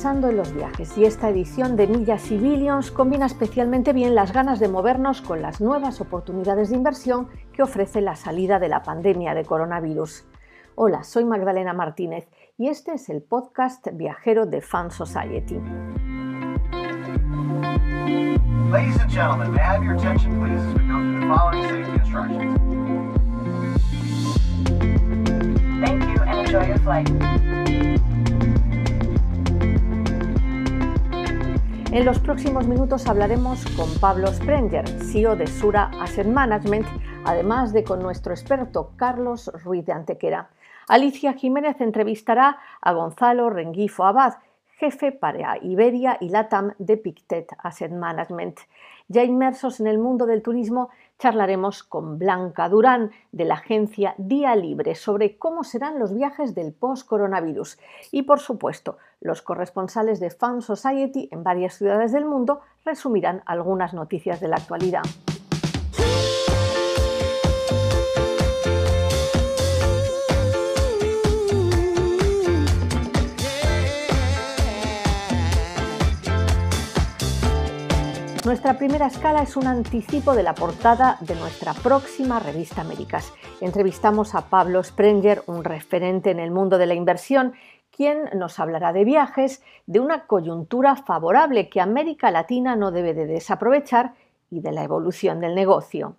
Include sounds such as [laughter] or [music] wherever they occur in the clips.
pensando en los viajes y esta edición de Millas y Billions combina especialmente bien las ganas de movernos con las nuevas oportunidades de inversión que ofrece la salida de la pandemia de coronavirus. Hola, soy Magdalena Martínez y este es el podcast viajero de Fan Society. Thank you and enjoy your flight. En los próximos minutos hablaremos con Pablo Sprenger, CEO de Sura Asset Management, además de con nuestro experto Carlos Ruiz de Antequera. Alicia Jiménez entrevistará a Gonzalo Rengifo Abad, jefe para Iberia y LATAM de Pictet Asset Management. Ya inmersos en el mundo del turismo, charlaremos con Blanca Durán de la agencia Día Libre sobre cómo serán los viajes del post-coronavirus. Y por supuesto, los corresponsales de Fan Society en varias ciudades del mundo resumirán algunas noticias de la actualidad. Nuestra primera escala es un anticipo de la portada de nuestra próxima revista Américas. Entrevistamos a Pablo Sprenger, un referente en el mundo de la inversión, quien nos hablará de viajes, de una coyuntura favorable que América Latina no debe de desaprovechar y de la evolución del negocio.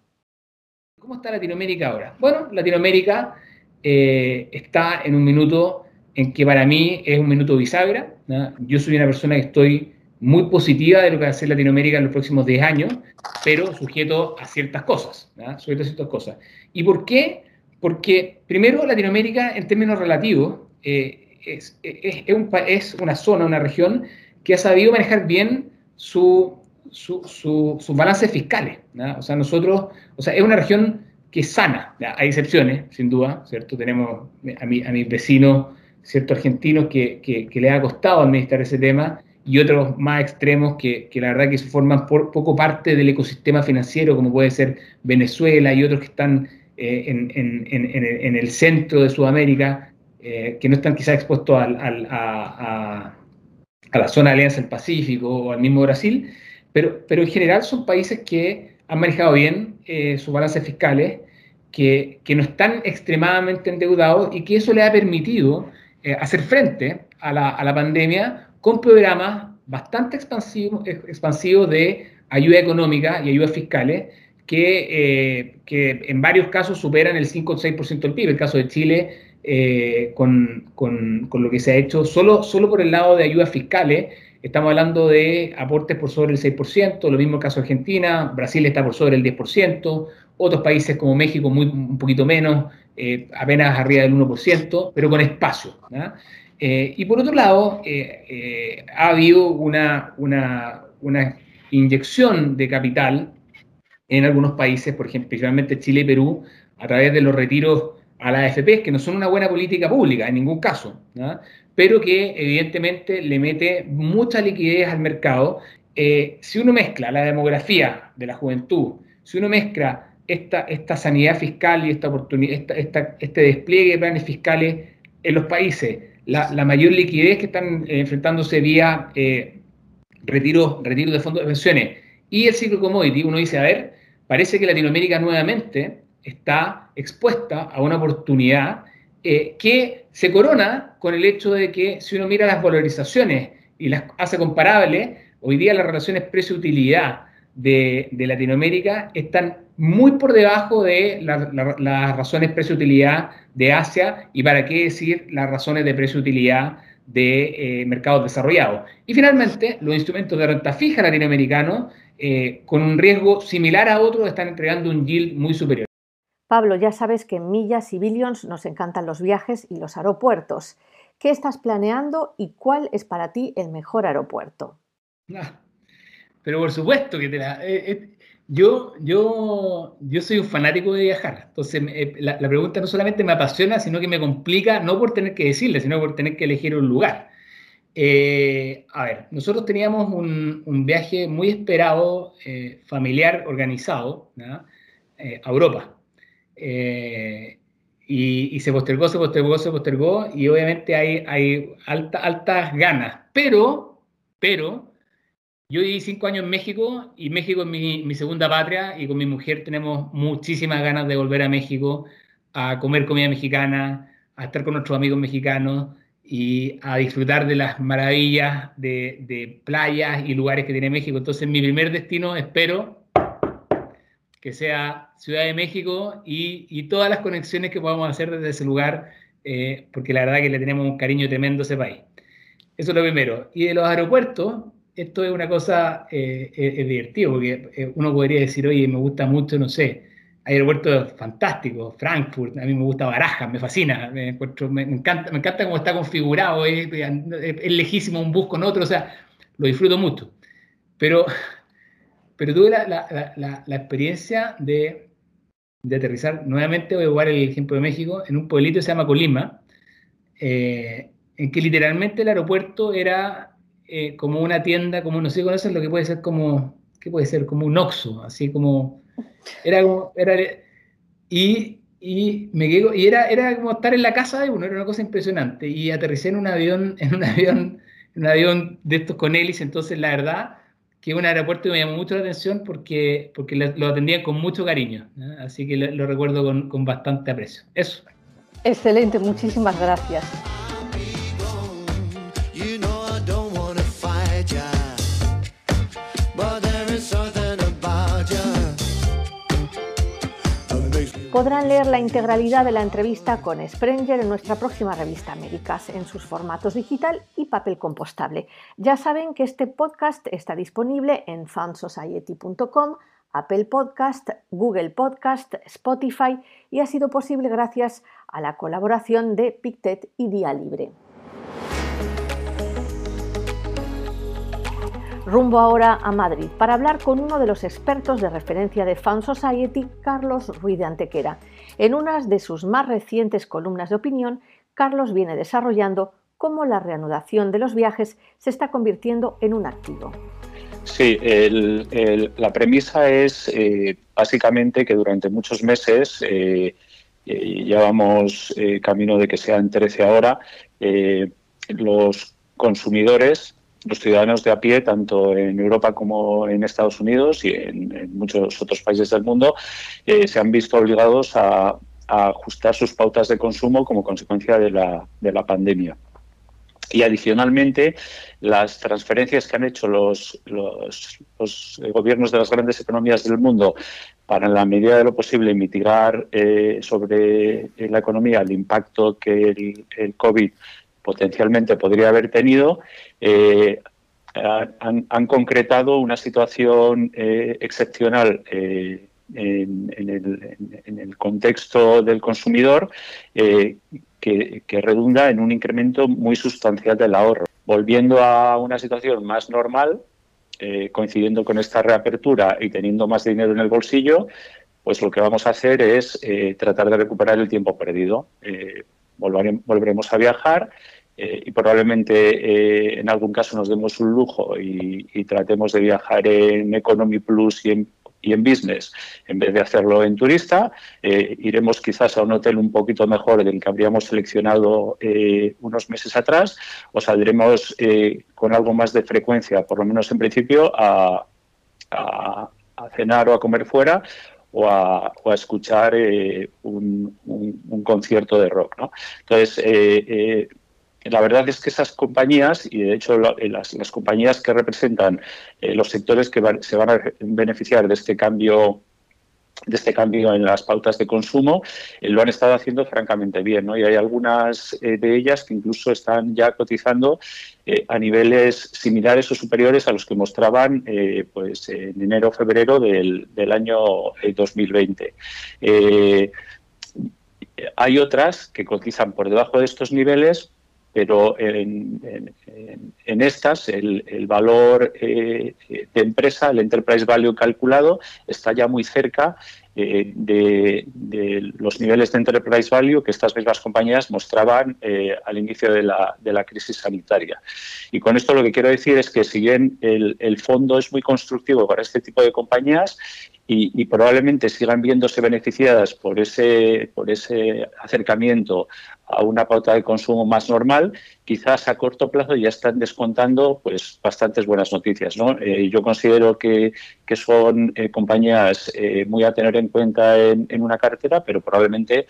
¿Cómo está Latinoamérica ahora? Bueno, Latinoamérica eh, está en un minuto en que para mí es un minuto bisagra. Yo soy una persona que estoy muy positiva de lo que va a hacer Latinoamérica en los próximos 10 años, pero sujeto a ciertas cosas, sujeto a ciertas cosas. ¿Y por qué? Porque primero Latinoamérica en términos relativos eh, es, es, es, un, es, una zona, una región que ha sabido manejar bien su, su, sus balances fiscales. O sea, nosotros, o sea, es una región que es sana, hay excepciones, sin duda, ¿cierto? Tenemos a, mi, a mis vecinos, ¿cierto? Argentinos que, que, que le ha costado administrar ese tema, y otros más extremos que, que, la verdad que forman por, poco parte del ecosistema financiero, como puede ser Venezuela y otros que están eh, en, en, en, el centro de Sudamérica, eh, que no están quizás expuestos al, a, a, la zona de Alianza del Pacífico o al mismo Brasil, pero, pero en general son países que han manejado bien eh, sus balances fiscales, que, que, no están extremadamente endeudados y que eso le ha permitido hacer frente a la, a la pandemia con programas bastante expansivos expansivo de ayuda económica y ayudas fiscales que, eh, que, en varios casos superan el 5 o 6% del PIB. El caso de Chile, eh, con, con, con, lo que se ha hecho, solo, solo por el lado de ayudas fiscales, estamos hablando de aportes por sobre el 6%, lo mismo el caso de Argentina, Brasil está por sobre el 10%, otros países como México muy, un poquito menos, eh, apenas arriba del 1%, pero con espacio. ¿no? Eh, y por otro lado, eh, eh, ha habido una, una, una, inyección de capital en algunos países, por ejemplo, principalmente Chile y Perú, a través de los retiros a la AFP, que no son una buena política pública en ningún caso, ¿no? pero que evidentemente le mete mucha liquidez al mercado. si uno mezcla la demografía de la juventud, si uno mezcla esta, esta sanidad fiscal y esta oportunidad, esta, este despliegue de planes fiscales en los países, la, mayor liquidez que están eh, enfrentándose vía eh, retiro, retiro de fondos de pensiones y el ciclo commodity, uno dice, a ver, parece que Latinoamérica nuevamente está expuesta a una oportunidad eh, que se corona con el hecho de que si uno mira las valorizaciones y las hace comparables, hoy día las relaciones precio-utilidad de, de, Latinoamérica están muy por debajo de las razones precio-utilidad de Asia y para qué decir las razones de precio-utilidad de eh, mercados desarrollados. Y finalmente, los instrumentos de renta fija latinoamericanos, eh, con un riesgo similar a otros, están entregando un yield muy superior. Pablo, ya sabes que en millas y billions nos encantan los viajes y los aeropuertos. ¿Qué estás planeando y cuál es para ti el mejor aeropuerto? Ah, pero por supuesto que te la... Eh, yo, yo, yo soy un fanático de viajar, entonces eh, la, la, pregunta no solamente me apasiona, sino que me complica, no por tener que decirle, sino por tener que elegir un lugar. Eh, a ver, nosotros teníamos un, un viaje muy esperado, eh, familiar, organizado, ¿no? Eh, a Europa. Eh, y, se postergó, se postergó, se postergó, y obviamente hay, hay alta, altas ganas. Pero, pero, yo viví cinco años en México y México es mi, mi, segunda patria y con mi mujer tenemos muchísimas ganas de volver a México a comer comida mexicana, a estar con nuestros amigos mexicanos y a disfrutar de las maravillas de, de playas y lugares que tiene México. Entonces mi primer destino espero que sea Ciudad de México y, todas las conexiones que podamos hacer desde ese lugar, eh, porque la verdad que le tenemos un cariño tremendo a ese país. Eso es lo primero. Y de los aeropuertos, esto es una cosa eh, es, divertido, porque eh, uno podría decir, oye, me gusta mucho, no sé, hay aeropuertos fantásticos, Frankfurt, a mí me gusta Barajas, me fascina, me, encanta, me encanta cómo está configurado, es, lejísimo un bus con otro, o sea, lo disfruto mucho. Pero pero tuve la, experiencia de, aterrizar, nuevamente voy a jugar el ejemplo de México, en un pueblito que se llama Colima, eh, en que literalmente el aeropuerto era eh, como una tienda, como no sé, conocen lo que puede ser como, ¿qué puede ser? Como un Oxxo, así como, era como, era, y, me quedo, y era, era como estar en la casa de uno, era una cosa impresionante, y aterricé en un avión, [laughs] en un avión, en un avión de estos con hélice, entonces la verdad, que un aeropuerto que me llamó mucho la atención porque, porque lo atendían con mucho cariño. Así que lo, recuerdo con, con bastante aprecio. Eso. Excelente, muchísimas gracias. Podrán leer la integralidad de la entrevista con Sprenger en nuestra próxima revista Américas, en sus formatos digital y papel compostable. Ya saben que este podcast está disponible en fansociety.com, Apple Podcast, Google Podcast, Spotify y ha sido posible gracias a la colaboración de Pictet y Día Libre. Rumbo ahora a Madrid para hablar con uno de los expertos de referencia de Fan Society, Carlos Ruiz de Antequera. En una de sus más recientes columnas de opinión, Carlos viene desarrollando cómo la reanudación de los viajes se está convirtiendo en un activo. Sí, la premisa es eh, básicamente que durante muchos meses, eh, eh, llevamos camino de que sean 13 ahora, los consumidores los ciudadanos de a pie, tanto en Europa como en Estados Unidos y en, muchos otros países del mundo, eh, se han visto obligados a, ajustar sus pautas de consumo como consecuencia de la, de la pandemia. Y adicionalmente, las transferencias que han hecho los, los, gobiernos de las grandes economías del mundo para, en la medida de lo posible, mitigar eh, sobre la economía el impacto que el, el COVID potencialmente podría haber tenido, eh, han, concretado una situación eh, excepcional eh, en, el, contexto del consumidor que, redunda en un incremento muy sustancial del ahorro. Volviendo a una situación más normal, coincidiendo con esta reapertura y teniendo más dinero en el bolsillo, pues lo que vamos a hacer es tratar de recuperar el tiempo perdido volveremos a viajar eh, y probablemente eh, en algún caso nos demos un lujo y, tratemos de viajar en Economy Plus y en, y Business en vez de hacerlo en turista. Eh, iremos quizás a un hotel un poquito mejor del que habríamos seleccionado unos meses atrás o saldremos con algo más de frecuencia, por lo menos en principio, a cenar o a comer fuera o a, escuchar eh, un, concierto de rock. ¿no? Entonces, eh, eh, la verdad es que esas compañías, y de hecho las compañías que representan los sectores que se van a beneficiar de este cambio de este cambio en las pautas de consumo, eh, lo han estado haciendo francamente bien. Y hay algunas eh, de ellas que incluso están ya cotizando eh, a niveles similares o superiores a los que mostraban pues, en enero o febrero del, del año 2020. hay otras que cotizan por debajo de estos niveles, pero en, estas el, valor eh, de empresa, el enterprise value calculado, está ya muy cerca eh, de, los niveles de enterprise value que estas mismas compañías mostraban eh, al inicio de la, de la, crisis sanitaria. Y con esto lo que quiero decir es que si bien el, el fondo es muy constructivo para este tipo de compañías, y, probablemente sigan viéndose beneficiadas por ese, por ese acercamiento a una pauta de consumo más normal, quizás a corto plazo ya están descontando pues bastantes buenas noticias. ¿no? Eh, yo considero que, que son eh, compañías eh, muy a tener en cuenta en, en, una cartera, pero probablemente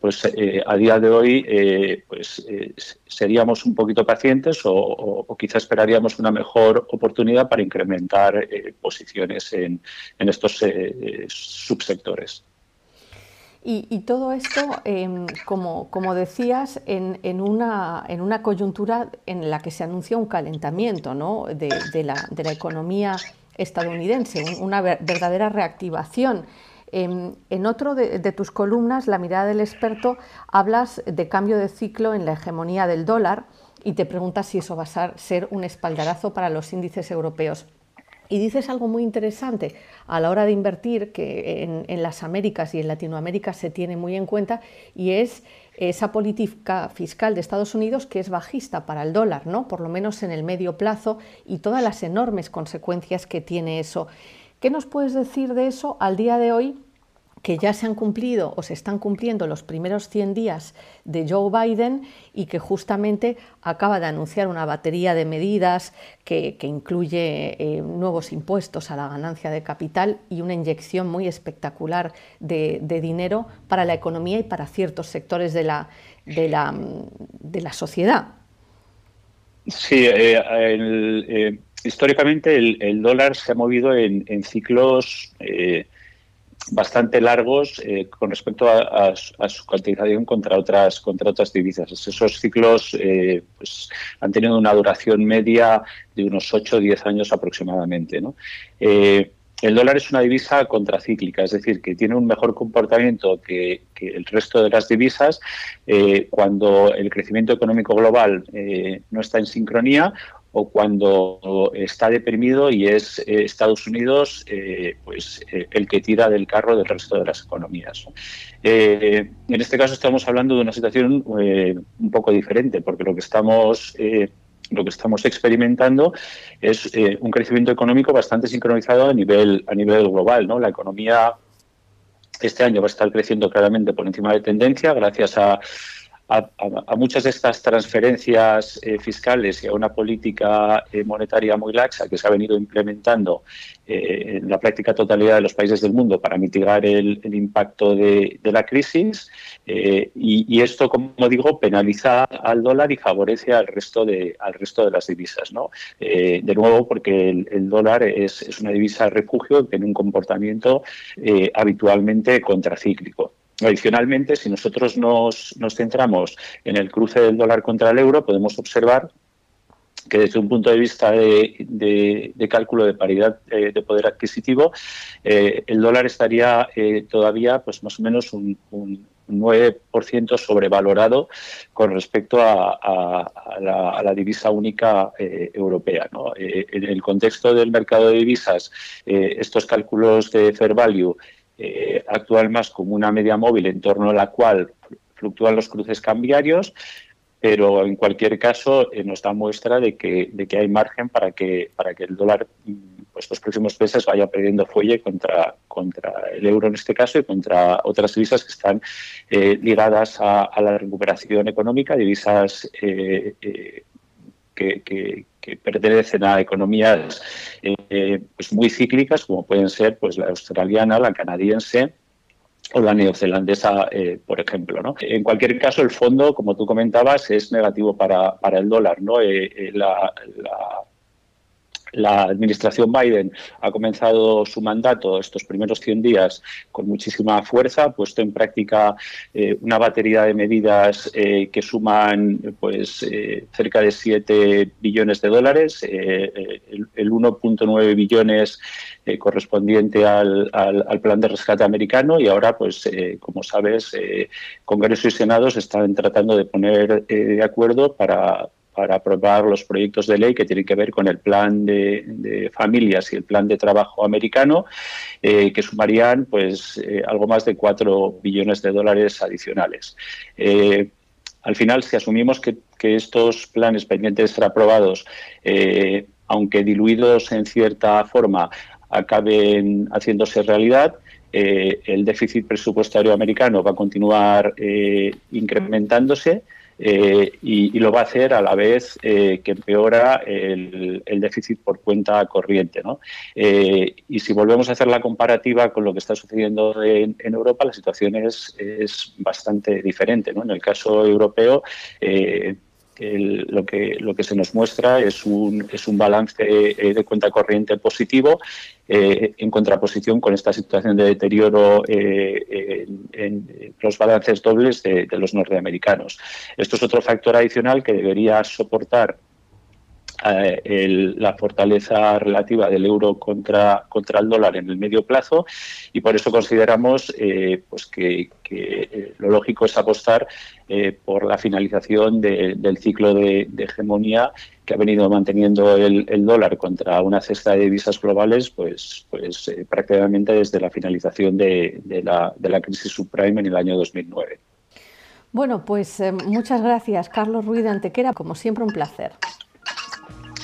pues eh, a día de hoy eh, pues eh, seríamos un poquito pacientes o, quizá esperaríamos una mejor oportunidad para incrementar posiciones en, estos subsectores. Y, todo esto, em, como, decías, en, una, coyuntura en la que se anuncia un calentamiento ¿no? de, la, economía estadounidense, una verdadera reactivación. En otro de, tus columnas, La mirada del experto, hablas de cambio de ciclo en la hegemonía del dólar y te preguntas si eso va a ser un espaldarazo para los índices europeos. Y dices algo muy interesante a la hora de invertir, que en, las Américas y en Latinoamérica se tiene muy en cuenta, y es esa política fiscal de Estados Unidos que es bajista para el dólar, ¿no? por lo menos en el medio plazo, y todas las enormes consecuencias que tiene eso. ¿Qué nos puedes decir de eso al día de hoy? que ya se han cumplido o se están cumpliendo los primeros 100 días de Joe Biden y que justamente acaba de anunciar una batería de medidas que, incluye eh, nuevos impuestos a la ganancia de capital y una inyección muy espectacular de, dinero para la economía y para ciertos sectores de la, de la, de la sociedad. Sí, eh, eh, históricamente el, dólar se ha movido en, ciclos bastante largos eh, con respecto a, su cotización contra otras contra otras divisas. Esos ciclos eh, pues, han tenido una duración media de unos 8 o 10 años aproximadamente. Eh, el dólar es una divisa contracíclica, es decir, que tiene un mejor comportamiento que, el resto de las divisas cuando el crecimiento económico global no está en sincronía o cuando está deprimido y es eh, Estados Unidos eh, pues eh, el que tira del carro del resto de las economías. en este caso estamos hablando de una situación un poco diferente porque lo que estamos lo que estamos experimentando es un crecimiento económico bastante sincronizado a nivel a nivel global, ¿no? La economía este año va a estar creciendo claramente por encima de tendencia gracias a a, muchas de estas transferencias eh, fiscales y a una política eh, monetaria muy laxa que se ha venido implementando eh, en la práctica totalidad de los países del mundo para mitigar el, impacto de, la crisis y, esto, como digo, penaliza al dólar y favorece al resto de, al resto de las divisas. ¿no? de nuevo, porque el, dólar es, es, una divisa refugio que tiene un comportamiento habitualmente contracíclico. Adicionalmente, si nosotros nos, centramos en el cruce del dólar contra el euro, podemos observar que desde un punto de vista de, cálculo de paridad eh, de poder adquisitivo, eh, el dólar estaría eh, todavía pues más o menos un, 9% sobrevalorado con respecto a, la, divisa única europea. en el contexto del mercado de divisas, estos cálculos de fair value eh, actual más como una media móvil en torno a la cual fluctúan los cruces cambiarios, pero en cualquier caso eh, nos da muestra de que, de que hay margen para que, para que el dólar pues, los próximos meses vaya perdiendo fuelle contra, contra el euro en este caso y contra otras divisas que están eh, ligadas a, la recuperación económica, divisas eh, que, pertenecen a economías eh, pues muy cíclicas, como pueden ser pues la australiana, la canadiense, o la neozelandesa, eh, por ejemplo. ¿no? En cualquier caso, el fondo, como tú comentabas, es negativo para, para el dólar. ¿no? Eh, la, la administración Biden ha comenzado su mandato estos primeros 100 días con muchísima fuerza, ha puesto en práctica eh, una batería de medidas eh, que suman pues eh, cerca de 7 billones de dólares, el, 1.9 billones correspondiente al, al, plan de rescate americano y ahora, pues como sabes, Congreso y Senado se están tratando de poner de acuerdo para para aprobar los proyectos de ley que tienen que ver con el plan de, familias y el plan de trabajo americano, eh, que sumarían pues eh, algo más de 4 billones de dólares adicionales. Eh, al final, si asumimos que, estos planes pendientes de ser aprobados, aunque diluidos en cierta forma, acaben haciéndose realidad. el déficit presupuestario americano va a continuar incrementándose eh, y, lo va a hacer a la vez eh, que empeora el, déficit por cuenta corriente. ¿no? Eh, y si volvemos a hacer la comparativa con lo que está sucediendo en, Europa, la situación es, es, bastante diferente. ¿no? En el caso europeo, lo, que, lo que se nos muestra es un, es un balance de cuenta corriente positivo eh, en contraposición con esta situación de deterioro eh, en, los balances dobles de, los norteamericanos. Esto es otro factor adicional que debería soportar eh, la fortaleza relativa del euro contra, contra el dólar en el medio plazo y por eso consideramos pues que, lo lógico es apostar por la finalización del ciclo de hegemonía que ha venido manteniendo el, dólar contra una cesta de divisas globales, pues, pues eh, prácticamente desde la finalización de, la, de, la, crisis subprime en el año 2009. Bueno, pues eh, muchas gracias, Carlos Ruiz de Antequera. Como siempre, un placer.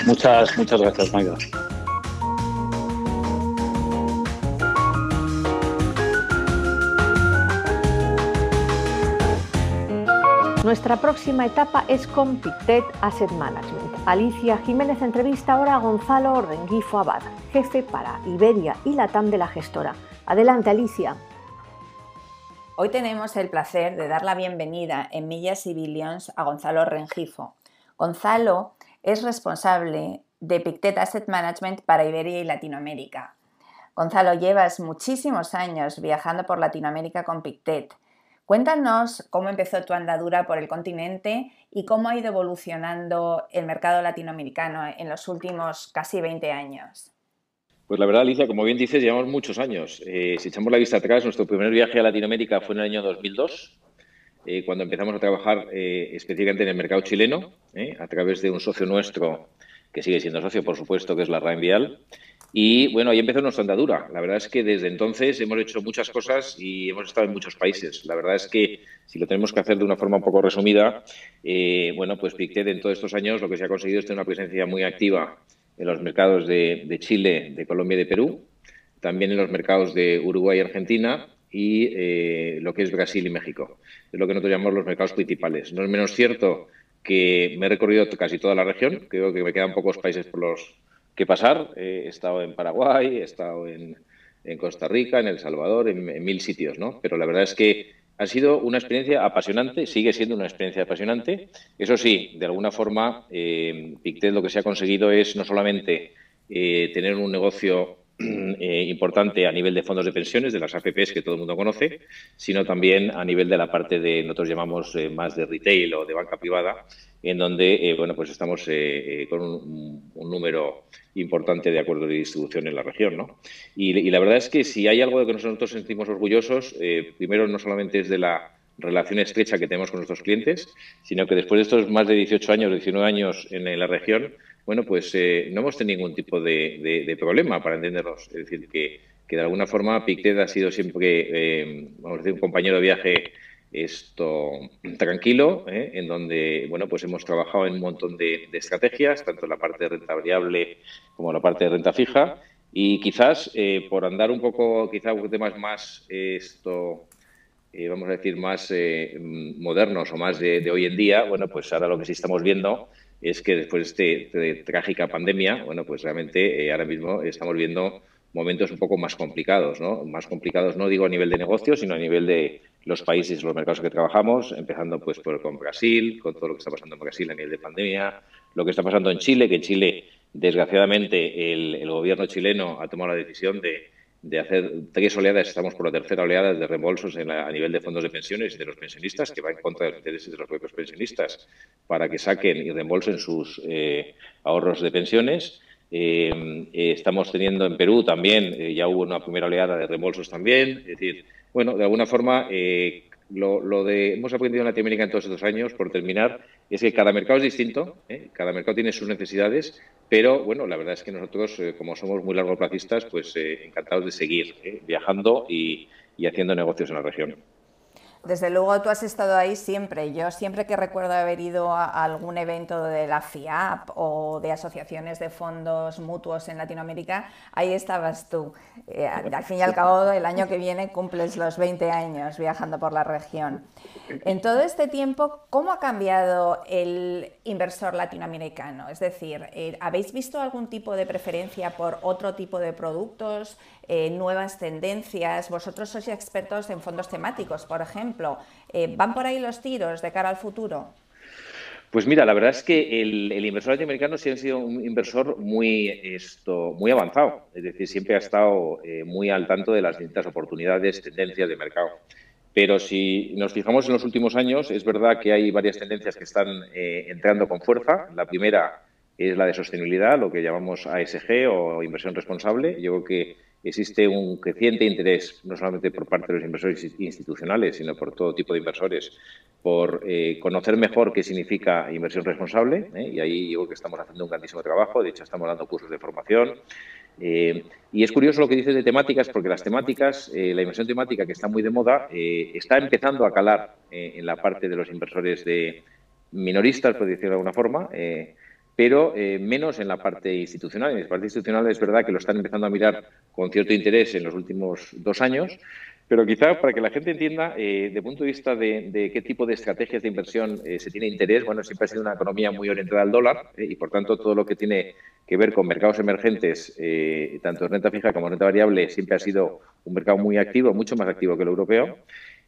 Muchas, muchas gracias, Maida. Nuestra próxima etapa es con Pictet Asset Management. Alicia Jiménez entrevista ahora a Gonzalo Rengifo Abad, jefe para Iberia y Latam de la gestora. Adelante, Alicia. Hoy tenemos el placer de dar la bienvenida en Millas y Billions a Gonzalo Rengifo. Gonzalo es responsable de Pictet Asset Management para Iberia y Latinoamérica. Gonzalo, llevas muchísimos años viajando por Latinoamérica con Pictet Cuéntanos cómo empezó tu andadura por el continente y cómo ha ido evolucionando el mercado latinoamericano en los últimos casi 20 años. Pues la verdad, Alicia, como bien dices, llevamos muchos años. Eh, si echamos la vista atrás, nuestro primer viaje a Latinoamérica fue en el año 2002, eh, cuando empezamos a trabajar eh, específicamente en el mercado chileno, a través de un socio nuestro, que sigue siendo socio, por supuesto, que es la RAN Vial, y bueno, ahí empezó nuestra andadura. La verdad es que desde entonces hemos hecho muchas cosas y hemos estado en muchos países. La verdad es que si lo tenemos que hacer de una forma un poco resumida, eh, bueno, pues Pictet en todos estos años lo que se ha conseguido es tener una presencia muy activa en los mercados de, Chile, de Colombia y de Perú, también en los mercados de Uruguay y Argentina y eh, lo que es Brasil y México. Es lo que nosotros llamamos los mercados principales. No es menos cierto que me he recorrido casi toda la región, creo que me quedan pocos países por los que pasar. he estado en Paraguay, he estado en, Costa Rica, en El Salvador, en, mil sitios, ¿no? Pero la verdad es que ha sido una experiencia apasionante, sigue siendo una experiencia apasionante. Eso sí, de alguna forma, eh, Pictet lo que se ha conseguido es no solamente eh, tener un negocio [clears throat] eh, importante a nivel de fondos de pensiones, de las AFPs que todo el mundo conoce, sino también a nivel de la parte de, nosotros llamamos eh, más de retail o de banca privada, en donde eh, bueno, pues estamos con un, número importante de acuerdos de distribución en la región. ¿no? Y, la verdad es que si hay algo de que nosotros sentimos orgullosos, primero no solamente es de la relación estrecha que tenemos con nuestros clientes, sino que después de estos más de 18 años, 19 años en la región, bueno, pues eh, no hemos tenido ningún tipo de, problema para entenderlos. Es decir, que, de alguna forma Pictet ha sido siempre, eh, vamos a decir, un compañero de viaje esto tranquilo, ¿eh? en donde bueno pues hemos trabajado en un montón de, estrategias, tanto en la parte de renta variable como en la parte de renta fija, y quizás por andar un poco, quizás temas más esto vamos a decir más modernos o más de, de, hoy en día, bueno pues ahora lo que sí estamos viendo es que después de esta trágica pandemia, bueno, pues realmente eh, ahora mismo estamos viendo momentos un poco más complicados, ¿no? Más complicados no digo a nivel de negocio, sino a nivel de los países, los mercados que trabajamos, empezando pues por, con Brasil, con todo lo que está pasando en Brasil a nivel de pandemia, lo que está pasando en Chile, que en Chile, desgraciadamente, el gobierno chileno ha tomado la decisión de de hacer tres oleadas, estamos por la tercera oleada de reembolsos a nivel de fondos de pensiones y de los pensionistas, que va en contra de los intereses de los propios pensionistas, para que saquen y reembolsen sus eh, ahorros de pensiones. Eh, eh, estamos teniendo en Perú también, ya hubo una primera oleada de reembolsos también. Es decir, bueno, de alguna forma, lo, lo, de hemos aprendido en Latinoamérica en todos estos años, por terminar, es que cada mercado es distinto, cada mercado tiene sus necesidades pero bueno, la verdad es que nosotros, eh, como somos muy largoplacistas, pues eh, encantados de seguir eh, viajando y, haciendo negocios en la región. Desde luego tú has estado ahí siempre. Yo siempre que recuerdo haber ido a algún evento de la FIAP o de asociaciones de fondos mutuos en Latinoamérica, ahí estabas tú. Eh, al fin y al cabo, el año que viene cumples los 20 años viajando por la región. En todo este tiempo, ¿cómo ha cambiado el inversor latinoamericano? Es decir, eh, ¿habéis visto algún tipo de preferencia por otro tipo de productos, eh, nuevas tendencias? Vosotros sois expertos en fondos temáticos, por ejemplo. Eh, ¿Van por ahí los tiros de cara al futuro? Pues mira, la verdad es que el, inversor latinoamericano sí ha sido un inversor muy, esto, muy avanzado, es decir, siempre ha estado muy al tanto de las distintas oportunidades, tendencias de mercado. Pero si nos fijamos en los últimos años, es verdad que hay varias tendencias que están eh, entrando con fuerza. La primera es la de sostenibilidad, lo que llamamos ASG o inversión responsable. Yo creo que existe un creciente interés, no solamente por parte de los inversores institucionales, sino por todo tipo de inversores, por eh, conocer mejor qué significa inversión responsable. ¿eh? Y ahí yo creo que estamos haciendo un grandísimo trabajo. De hecho, estamos dando cursos de formación. Eh, y es curioso lo que dices de temáticas, porque las temáticas, la inversión temática que está muy de moda, está empezando a calar en la parte de los inversores de minoristas, por decirlo de alguna forma, pero menos en la parte institucional. En la parte institucional es verdad que lo están empezando a mirar con cierto interés en los últimos dos años, pero quizá para que la gente entienda, eh, de punto de vista de, qué tipo de estrategias de inversión eh, se tiene interés, bueno, siempre ha sido una economía muy orientada al dólar eh, y, por tanto, todo lo que tiene que ver con mercados emergentes, tanto renta fija como renta variable, siempre ha sido un mercado muy activo, mucho más activo que el europeo.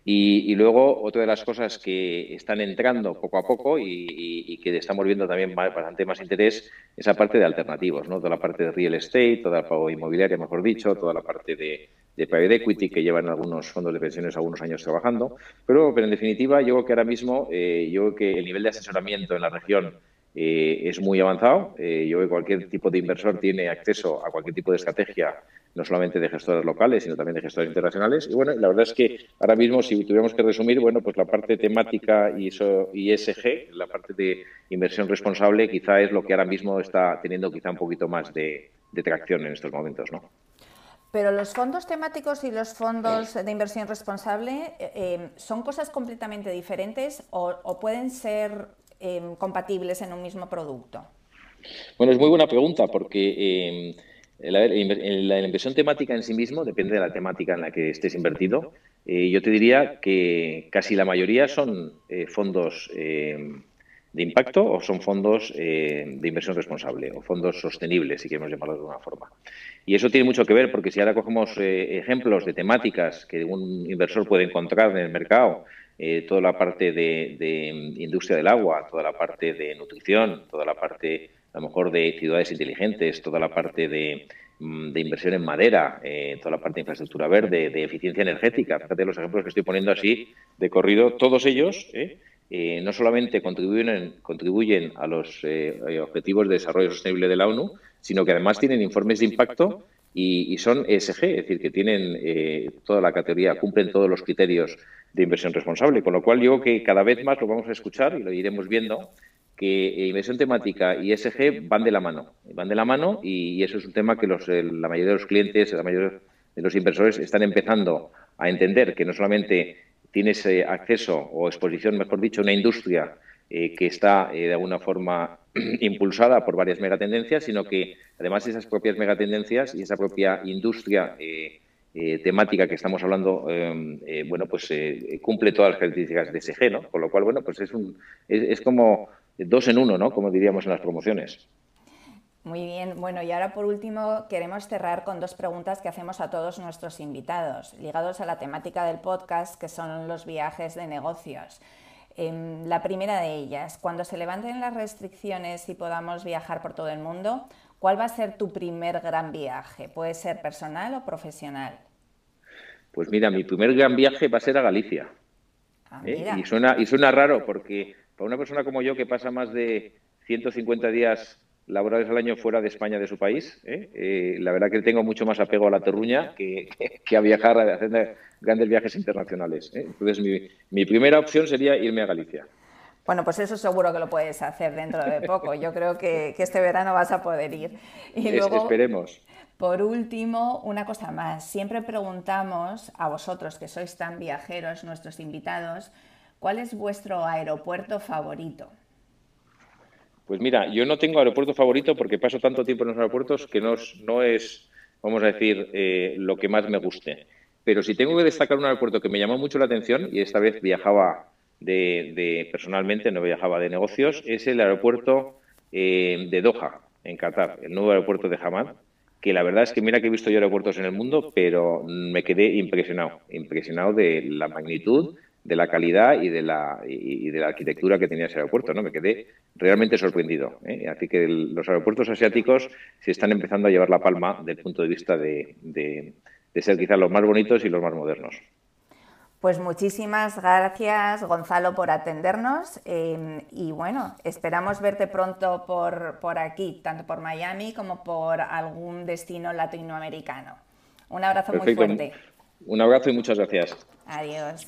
Y, luego, otra de las cosas que están entrando poco a poco y, que estamos viendo también bastante más interés, es la parte de alternativos, ¿no? Toda la parte de real estate, toda la parte inmobiliaria, mejor dicho, toda la parte de, de private equity que llevan algunos fondos de pensiones algunos años trabajando. Pero, pero en definitiva, yo creo que ahora mismo, eh, yo creo que el nivel de asesoramiento en la región eh, es muy avanzado. Eh, yo creo que cualquier tipo de inversor tiene acceso a cualquier tipo de estrategia, no solamente de gestores locales, sino también de gestores internacionales. Y bueno, la verdad es que ahora mismo, si tuviéramos que resumir, bueno, pues la parte temática y ESG, la parte de inversión responsable, quizá es lo que ahora mismo está teniendo quizá un poquito más de, tracción en estos momentos, ¿no? Pero los fondos temáticos y los fondos de inversión responsable eh, eh, son cosas completamente diferentes o, pueden ser em, compatibles en un mismo producto. Bueno, es muy buena pregunta porque em, la, inversión temática en sí mismo depende de la temática en la que estés invertido. Eh, yo te diría que casi la mayoría son fondos em, de impacto o son fondos de inversión responsable o fondos sostenibles, si queremos llamarlo de alguna forma. Y eso tiene mucho que ver porque si ahora cogemos eh, ejemplos de temáticas que un inversor puede encontrar en el mercado, eh, toda la parte de, industria del agua, toda la parte de nutrición, toda la parte a lo mejor de ciudades inteligentes, toda la parte de, mm, inversión en madera, eh, toda la parte de infraestructura verde, de eficiencia energética. Fíjate los ejemplos que estoy poniendo así de corrido, todos ellos no solamente contribuyen, contribuyen a los objetivos de desarrollo sostenible de la ONU, sino que además tienen informes de impacto y, son ESG, es decir, que tienen eh, toda la categoría, cumplen todos los criterios de inversión responsable, con lo cual yo que cada vez más lo vamos a escuchar y lo iremos viendo, que inversión temática y ESG van de la mano, van de la mano y, eso es un tema que los, la mayoría de los clientes, la mayoría de los inversores están empezando a entender que no solamente tienes acceso o exposición, mejor dicho, una industria eh, que está eh, de alguna forma [clears throat] impulsada por varias megatendencias, sino que además esas propias megatendencias y esa propia industria eh, temática que estamos hablando, em, bueno, pues cumple todas las características de SG, ¿no? Con lo cual, bueno, pues es, un, es, como dos en uno, ¿no? Como diríamos en las promociones. Muy bien, bueno, y ahora por último queremos cerrar con dos preguntas que hacemos a todos nuestros invitados, ligados a la temática del podcast, que son los viajes de negocios. Em, la primera de ellas, cuando se levanten las restricciones y podamos viajar por todo el mundo, ¿cuál va a ser tu primer gran viaje? ¿Puede ser personal o profesional? Pues mira, mi primer gran viaje va a ser a Galicia. Ah, ¿eh? y, suena, y suena raro porque para una persona como yo que pasa más de 150 días laborales al año fuera de España, de su país. ¿eh? Eh, la verdad que tengo mucho más apego a la terruña [laughs] que, a viajar, a hacer grandes viajes internacionales. ¿eh? Entonces, mi, primera opción sería irme a Galicia. Bueno, pues eso seguro que lo puedes hacer dentro de poco. Yo creo que, este verano vas a poder ir. Y luego, esperemos. Por último, una cosa más. Siempre preguntamos a vosotros que sois tan viajeros, nuestros invitados, ¿cuál es vuestro aeropuerto favorito? Pues mira, yo no tengo aeropuerto favorito porque paso tanto tiempo en los aeropuertos que no, no es, vamos a decir, eh, lo que más me guste. Pero si tengo que destacar un aeropuerto que me llamó mucho la atención, y esta vez viajaba de, personalmente, no viajaba de negocios, es el aeropuerto eh, de Doha, en Qatar, el nuevo aeropuerto de Hamad, que la verdad es que mira que he visto yo aeropuertos en el mundo, pero me quedé impresionado, impresionado de la magnitud, de la calidad y de la, y de la arquitectura que tenía ese aeropuerto, ¿no? Me quedé realmente sorprendido. ¿eh? Así que los aeropuertos asiáticos se están empezando a llevar la palma del punto de vista de, de ser quizás los más bonitos y los más modernos. Pues muchísimas gracias, Gonzalo, por atendernos. Em, y bueno, esperamos verte pronto por, por, aquí, tanto por Miami como por algún destino latinoamericano. Un abrazo muy fuerte. Un abrazo y muchas gracias. Adiós.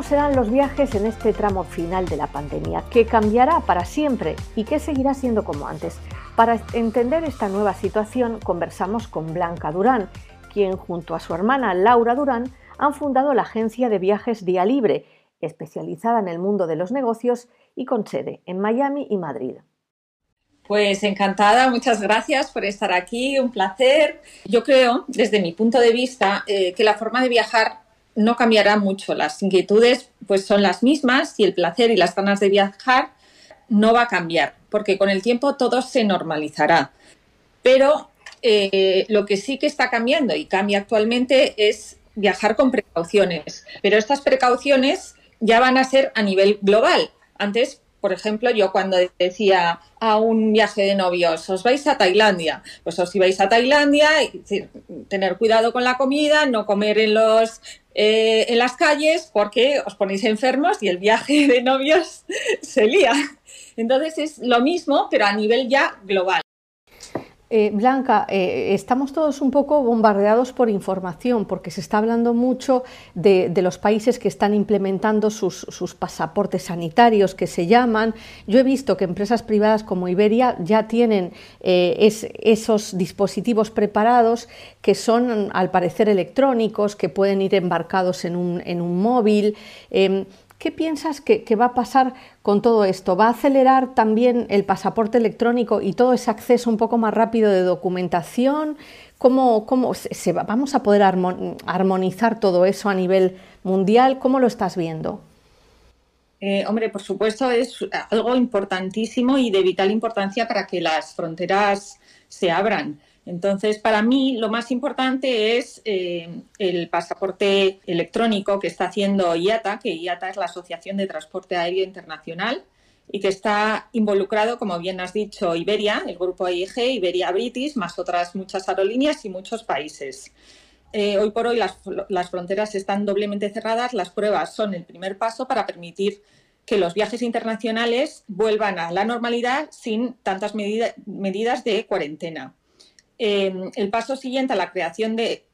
¿Cómo serán los viajes en este tramo final de la pandemia? ¿Qué cambiará para siempre y qué seguirá siendo como antes? Para entender esta nueva situación conversamos con Blanca Durán, quien junto a su hermana Laura Durán han fundado la agencia de viajes Día Libre, especializada en el mundo de los negocios y con sede en Miami y Madrid. Pues encantada, muchas gracias por estar aquí, un placer. Yo creo, desde mi punto de vista, eh, que la forma de viajar no cambiará mucho. Las inquietudes pues son las mismas y el placer y las ganas de viajar no va a cambiar, porque con el tiempo todo se normalizará. Pero eh, lo que sí que está cambiando y cambia actualmente es viajar con precauciones. Pero estas precauciones ya van a ser a nivel global. Antes por ejemplo, yo cuando decía a un viaje de novios, os vais a Tailandia, pues os ibais a Tailandia, y tener cuidado con la comida, no comer en los eh, en las calles porque os ponéis enfermos y el viaje de novios [laughs] se lía. Entonces es lo mismo, pero a nivel ya global. Eh, Blanca, eh, estamos todos un poco bombardeados por información porque se está hablando mucho de, los países que están implementando sus, pasaportes sanitarios que se llaman. Yo he visto que empresas privadas como Iberia ya tienen eh, esos dispositivos preparados que son al parecer electrónicos, que pueden ir embarcados en un, en un móvil. ¿Qué piensas que, va a pasar con todo esto? ¿Va a acelerar también el pasaporte electrónico y todo ese acceso un poco más rápido de documentación? ¿Cómo, vamos a poder armonizar todo eso a nivel mundial? ¿Cómo lo estás viendo? Eh, hombre, por supuesto, es algo importantísimo y de vital importancia para que las fronteras se abran. Entonces, para mí lo más importante es eh, el pasaporte electrónico que está haciendo IATA, que IATA es la Asociación de Transporte Aéreo Internacional y que está involucrado, como bien has dicho, Iberia, el grupo AIG, Iberia British, más otras muchas aerolíneas y muchos países. Eh, hoy por hoy las, las fronteras están doblemente cerradas, las pruebas son el primer paso para permitir que los viajes internacionales vuelvan a la normalidad sin tantas medidas de cuarentena. Em, el paso siguiente a la creación de,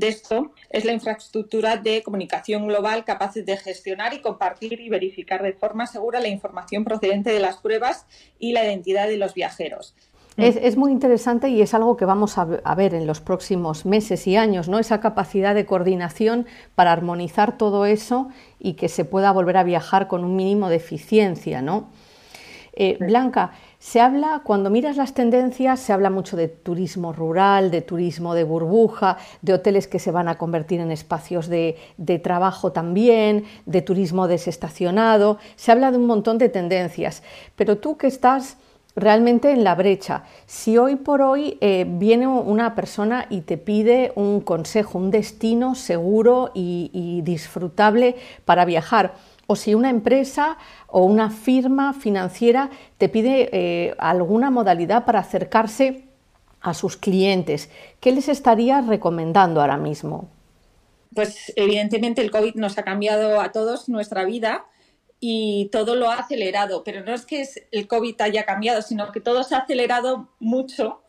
esto es la infraestructura de comunicación global capaz de gestionar y compartir y verificar de forma segura la información procedente de las pruebas y la identidad de los viajeros. Es, muy interesante y es algo que vamos a, ver en los próximos meses y años, ¿no? Esa capacidad de coordinación para armonizar todo eso y que se pueda volver a viajar con un mínimo de eficiencia, ¿no? Eh, Blanca, se habla, cuando miras las tendencias, se habla mucho de turismo rural, de turismo de burbuja, de hoteles que se van a convertir en espacios de, trabajo también, de turismo desestacionado, se habla de un montón de tendencias, pero tú que estás realmente en la brecha. Si hoy por hoy eh, viene una persona y te pide un consejo, un destino seguro y disfrutable para viajar, o si una empresa o una firma financiera te pide eh, alguna modalidad para acercarse a sus clientes, ¿qué les estaría recomendando ahora mismo? Pues evidentemente el COVID nos ha cambiado a todos nuestra vida y todo lo ha acelerado, pero no es que el COVID haya cambiado, sino que todo se ha acelerado mucho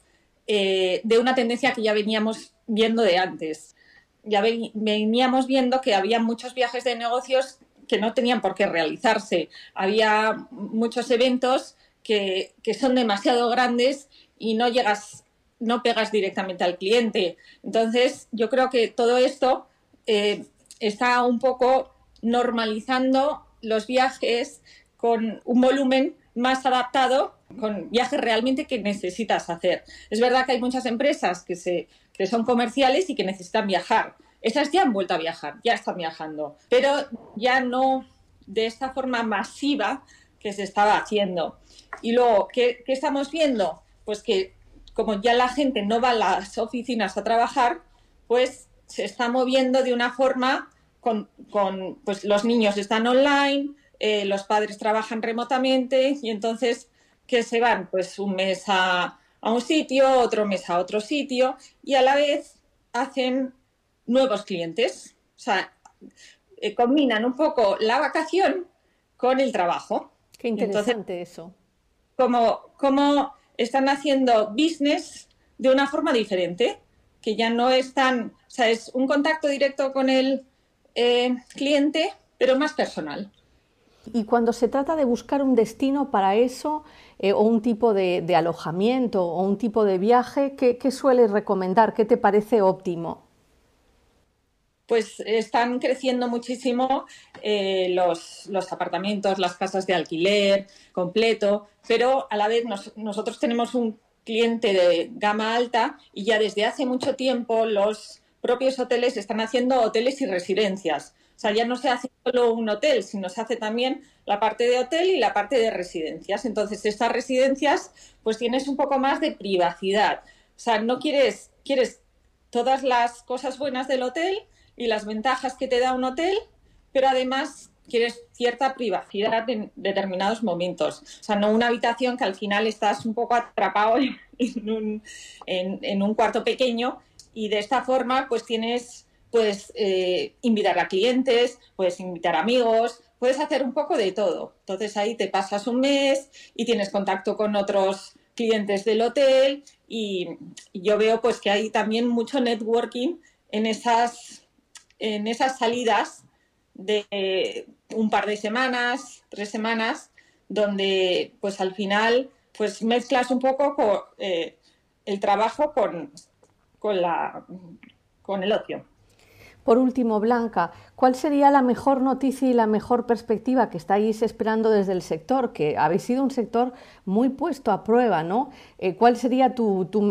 eh, de una tendencia que ya veníamos viendo de antes. Ya veníamos viendo que había muchos viajes de negocios que no tenían por qué realizarse. Había muchos eventos que, son demasiado grandes y no llegas, no pegas directamente al cliente. Entonces, yo creo que todo esto eh, está un poco normalizando los viajes con un volumen más adaptado, con viajes realmente que necesitas hacer. Es verdad que hay muchas empresas que, se, que son comerciales y que necesitan viajar. Esas ya han vuelto a viajar, ya están viajando, pero ya no de esta forma masiva que se estaba haciendo. Y luego, ¿qué, estamos viendo? Pues que como ya la gente no va a las oficinas a trabajar, pues se está moviendo de una forma con, pues los niños están online, eh, los padres trabajan remotamente y entonces, ¿qué se van? Pues un mes a, un sitio, otro mes a otro sitio y a la vez hacen nuevos clientes. O sea, eh, combinan un poco la vacación con el trabajo. Qué interesante eso. Como, como están haciendo business de una forma diferente, que ya no es tan, o sea, es un contacto directo con el eh, cliente, pero más personal. Y cuando se trata de buscar un destino para eso, eh, o un tipo de, alojamiento, o un tipo de viaje, ¿qué, sueles recomendar? ¿Qué te parece óptimo? Pues están creciendo muchísimo eh, los, apartamentos, las casas de alquiler completo, pero a la vez nosotros tenemos un cliente de gama alta y ya desde hace mucho tiempo los propios hoteles están haciendo hoteles y residencias. O sea, ya no se hace solo un hotel, sino se hace también la parte de hotel y la parte de residencias. Entonces, estas residencias, pues tienes un poco más de privacidad. O sea, no quieres, quieres todas las cosas buenas del hotel y las ventajas que te da un hotel, pero además quieres cierta privacidad en determinados momentos. O sea, no una habitación que al final estás un poco atrapado en un, en un cuarto pequeño y de esta forma pues tienes pues invitar a clientes, puedes invitar amigos, puedes hacer un poco de todo. Entonces ahí te pasas un mes y tienes contacto con otros clientes del hotel y, yo veo pues que hay también mucho networking en esas, en esas salidas de un par de semanas, tres semanas, donde pues al final pues mezclas un poco con, eh, el trabajo con, con, la, con el ocio. Por último, Blanca, ¿cuál sería la mejor noticia y la mejor perspectiva que estáis esperando desde el sector? Que habéis sido un sector muy puesto a prueba, ¿no? Eh, ¿Cuál sería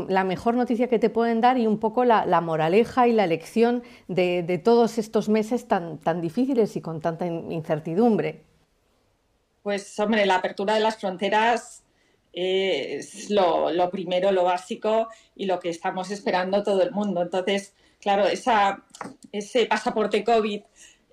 la mejor noticia que te pueden dar y un poco la, moraleja y la lección de, todos estos meses tan, tan difíciles y con tanta incertidumbre? Pues, hombre, la apertura de las fronteras es lo, primero, lo básico y lo que estamos esperando todo el mundo. Entonces, claro, ese pasaporte COVID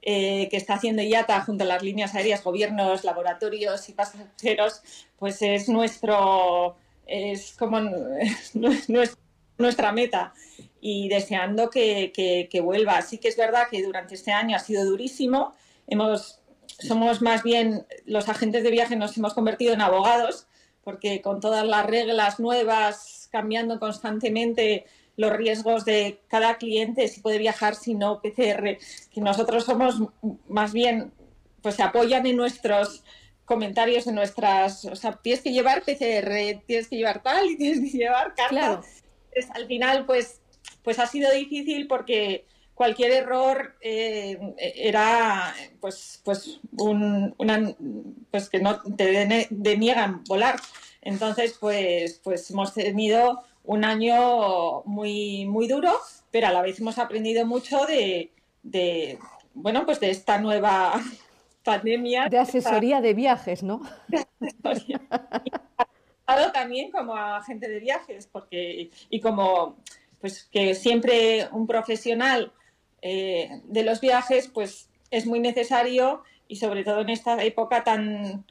eh, que está haciendo IATA junto a las líneas aéreas, gobiernos, laboratorios y pasajeros, pues es nuestro, es como [laughs] nuestra meta y deseando que, que, vuelva. Así que es verdad que durante este año ha sido durísimo. Hemos, somos más bien los agentes de viaje, nos hemos convertido en abogados porque con todas las reglas nuevas, cambiando constantemente los riesgos de cada cliente, si puede viajar, si no, PCR, que nosotros somos más bien, pues se apoyan en nuestros comentarios, en nuestras, o sea, tienes que llevar PCR, tienes que llevar tal y tienes que llevar carta. al final, pues, pues ha sido difícil porque cualquier error eh, era pues pues un, una, pues que no te deniegan volar entonces pues pues hemos tenido un año muy muy duro pero a la vez hemos aprendido mucho de, de bueno pues de esta nueva [laughs] pandemia. De asesoría de viajes no [laughs] también como agente de viajes porque y como pues que siempre un profesional eh, de los viajes, pues es muy necesario y sobre todo en esta época tan,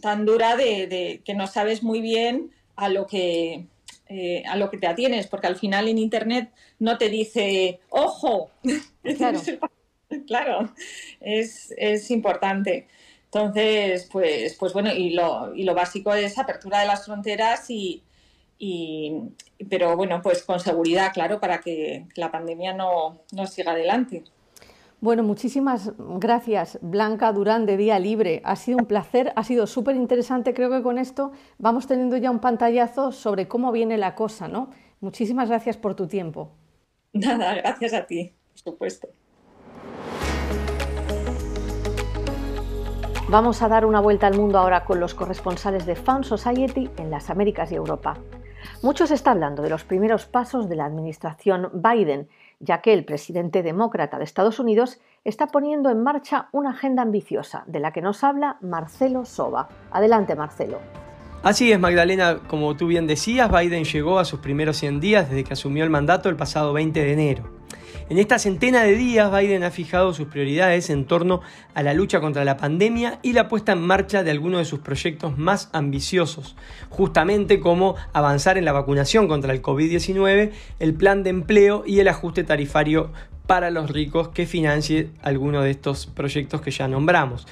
tan dura de, que no sabes muy bien a lo que eh, a lo que te atienes, porque al final en internet no te dice ojo, [laughs] claro, claro es, es, importante. Entonces, pues, pues bueno, y lo, y lo básico es apertura de las fronteras y, pero bueno, pues con seguridad, claro, para que la pandemia no, no siga adelante. Bueno, muchísimas gracias, Blanca Durán de Día Libre. Ha sido un placer, ha sido súper interesante. Creo que con esto vamos teniendo ya un pantallazo sobre cómo viene la cosa, ¿no? Muchísimas gracias por tu tiempo. Nada, gracias a ti, por supuesto. Vamos a dar una vuelta al mundo ahora con los corresponsales de Fund Society en las Américas y Europa. Mucho se está hablando de los primeros pasos de la administración Biden ya que el presidente demócrata de Estados Unidos está poniendo en marcha una agenda ambiciosa, de la que nos habla Marcelo Soba. Adelante, Marcelo. Así es, Magdalena, como tú bien decías, Biden llegó a sus primeros 100 días desde que asumió el mandato el pasado 20 de enero. En esta centena de días, Biden ha fijado sus prioridades en torno a la lucha contra la pandemia y la puesta en marcha de algunos de sus proyectos más ambiciosos, justamente como avanzar en la vacunación contra el COVID-19, el plan de empleo y el ajuste tarifario para los ricos que financie alguno de estos proyectos que ya nombramos.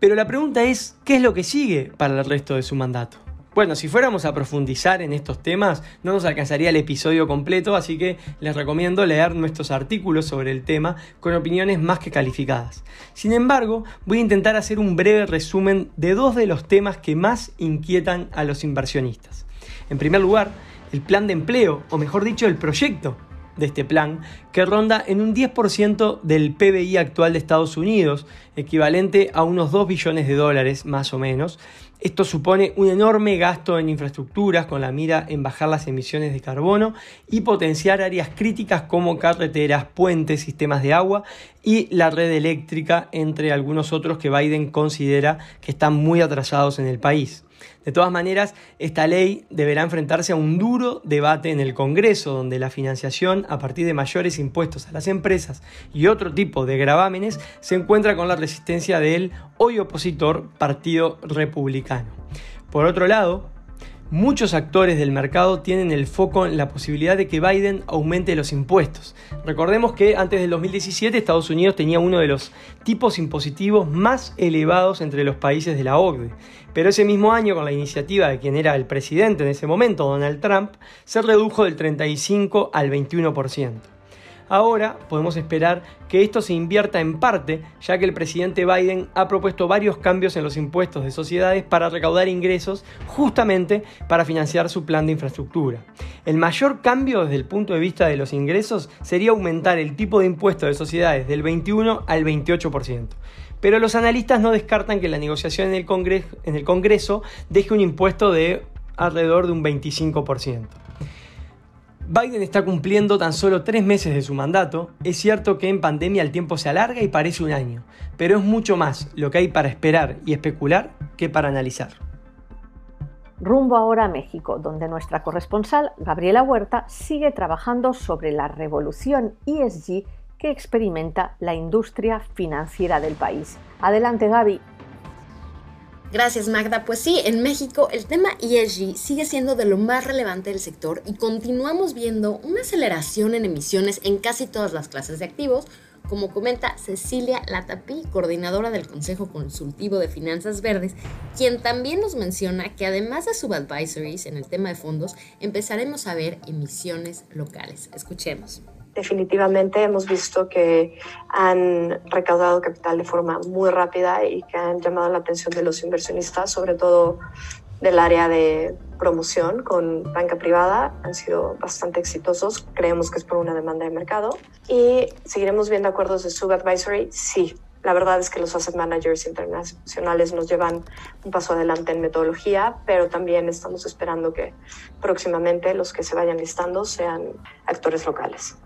Pero la pregunta es, ¿qué es lo que sigue para el resto de su mandato? Bueno, si fuéramos a profundizar en estos temas, no nos alcanzaría el episodio completo, así que les recomiendo leer nuestros artículos sobre el tema con opiniones más que calificadas. Sin embargo, voy a intentar hacer un breve resumen de dos de los temas que más inquietan a los inversionistas. En primer lugar, el plan de empleo, o mejor dicho, el proyecto de este plan, que ronda en un 10% del PBI actual de Estados Unidos, equivalente a unos 2 billones de dólares más o menos, esto supone un enorme gasto en infraestructuras con la mira en bajar las emisiones de carbono y potenciar áreas críticas como carreteras, puentes, sistemas de agua y la red eléctrica, entre algunos otros que Biden considera que están muy atrasados en el país. De todas maneras, esta ley deberá enfrentarse a un duro debate en el Congreso, donde la financiación a partir de mayores impuestos a las empresas y otro tipo de gravámenes se encuentra con la resistencia del hoy opositor Partido Republicano. Por otro lado, Muchos actores del mercado tienen el foco en la posibilidad de que Biden aumente los impuestos. Recordemos que antes del 2017 Estados Unidos tenía uno de los tipos impositivos más elevados entre los países de la OCDE. Pero ese mismo año, con la iniciativa de quien era el presidente en ese momento, Donald Trump, se redujo del 35 al 21%. Ahora podemos esperar que esto se invierta en parte, ya que el presidente Biden ha propuesto varios cambios en los impuestos de sociedades para recaudar ingresos justamente para financiar su plan de infraestructura. El mayor cambio desde el punto de vista de los ingresos sería aumentar el tipo de impuesto de sociedades del 21 al 28%. Pero los analistas no descartan que la negociación en el, Congreso, deje un impuesto de alrededor de un 25%. Biden está cumpliendo tan solo tres meses de su mandato. Es cierto que en pandemia el tiempo se alarga y parece un año, pero es mucho más lo que hay para esperar y especular que para analizar. Rumbo ahora a México, donde nuestra corresponsal, Gabriela Huerta, sigue trabajando sobre la revolución ESG que experimenta la industria financiera del país. Adelante, Gaby. Gracias Magda. Pues sí, en México el tema ESG sigue siendo de lo más relevante del sector y continuamos viendo una aceleración en emisiones en casi todas las clases de activos, como comenta Cecilia Latapi, coordinadora del Consejo Consultivo de Finanzas Verdes, quien también nos menciona que además de subadvisories en el tema de fondos, empezaremos a ver emisiones locales. Escuchemos definitivamente hemos visto que han recaudado capital de forma muy rápida y que han llamado la atención de los inversionistas, sobre todo del área de promoción con banca privada. Han sido bastante exitosos. Creemos que es por una demanda de mercado. Y seguiremos viendo acuerdos de sub-advisory. Sí, la verdad es que los asset managers internacionales nos llevan un paso adelante en metodología, pero también estamos esperando que próximamente los que se vayan listando sean actores locales.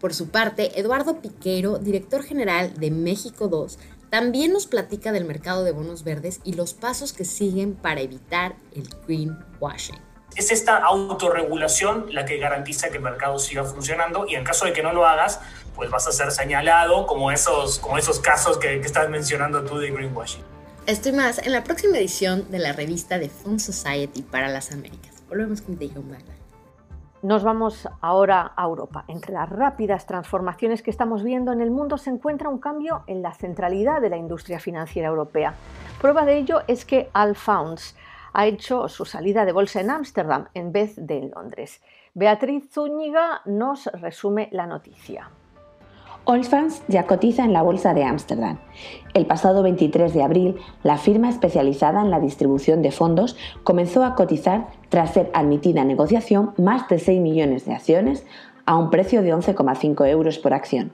Por su parte, Eduardo Piquero, director general de México 2, también nos platica del mercado de bonos verdes y los pasos que siguen para evitar el greenwashing. Es esta autorregulación la que garantiza que el mercado siga funcionando y en caso de que no lo hagas, pues vas a ser señalado como esos, como esos casos que, que estás mencionando tú de greenwashing. Estoy más en la próxima edición de la revista de Fund Society para las Américas. Volvemos contigo, Magda. Nos vamos ahora a Europa. Entre las rápidas transformaciones que estamos viendo en el mundo se encuentra un cambio en la centralidad de la industria financiera europea. Prueba de ello es que Alfounds ha hecho su salida de bolsa en Ámsterdam en vez de en Londres. Beatriz Zúñiga nos resume la noticia. Allfunds ya cotiza en la Bolsa de Ámsterdam. El pasado 23 de abril, la firma especializada en la distribución de fondos comenzó a cotizar tras ser admitida en negociación más de 6 millones de acciones a un precio de 11,5 euros por acción.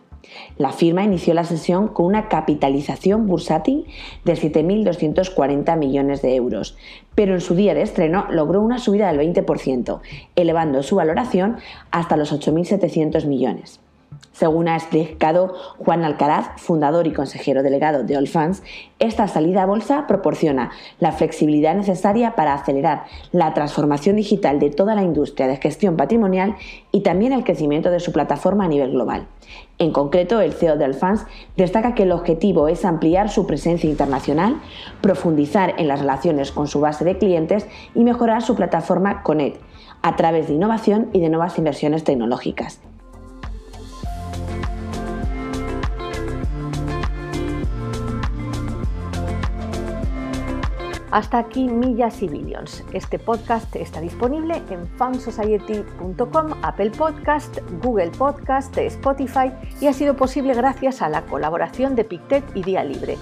La firma inició la sesión con una capitalización bursátil de 7.240 millones de euros, pero en su día de estreno logró una subida del 20%, elevando su valoración hasta los 8.700 millones. Según ha explicado Juan Alcaraz, fundador y consejero delegado de Allfans, esta salida a bolsa proporciona la flexibilidad necesaria para acelerar la transformación digital de toda la industria de gestión patrimonial y también el crecimiento de su plataforma a nivel global. En concreto, el CEO de Allfans destaca que el objetivo es ampliar su presencia internacional, profundizar en las relaciones con su base de clientes y mejorar su plataforma Connect a través de innovación y de nuevas inversiones tecnológicas. Hasta aquí Millas y Billions. Este podcast está disponible en fansociety.com, Apple Podcast, Google Podcast, Spotify y ha sido posible gracias a la colaboración de Pictet y Día Libre.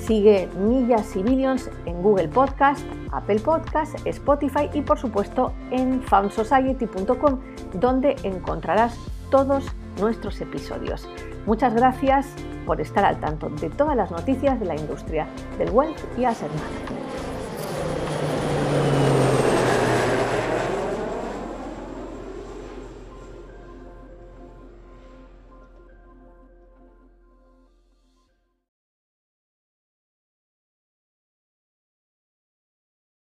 Sigue Millas y Billions en Google Podcast, Apple Podcast, Spotify y por supuesto en fansociety.com donde encontrarás todos nuestros episodios. Muchas gracias por estar al tanto de todas las noticias de la industria del wealth y asset management.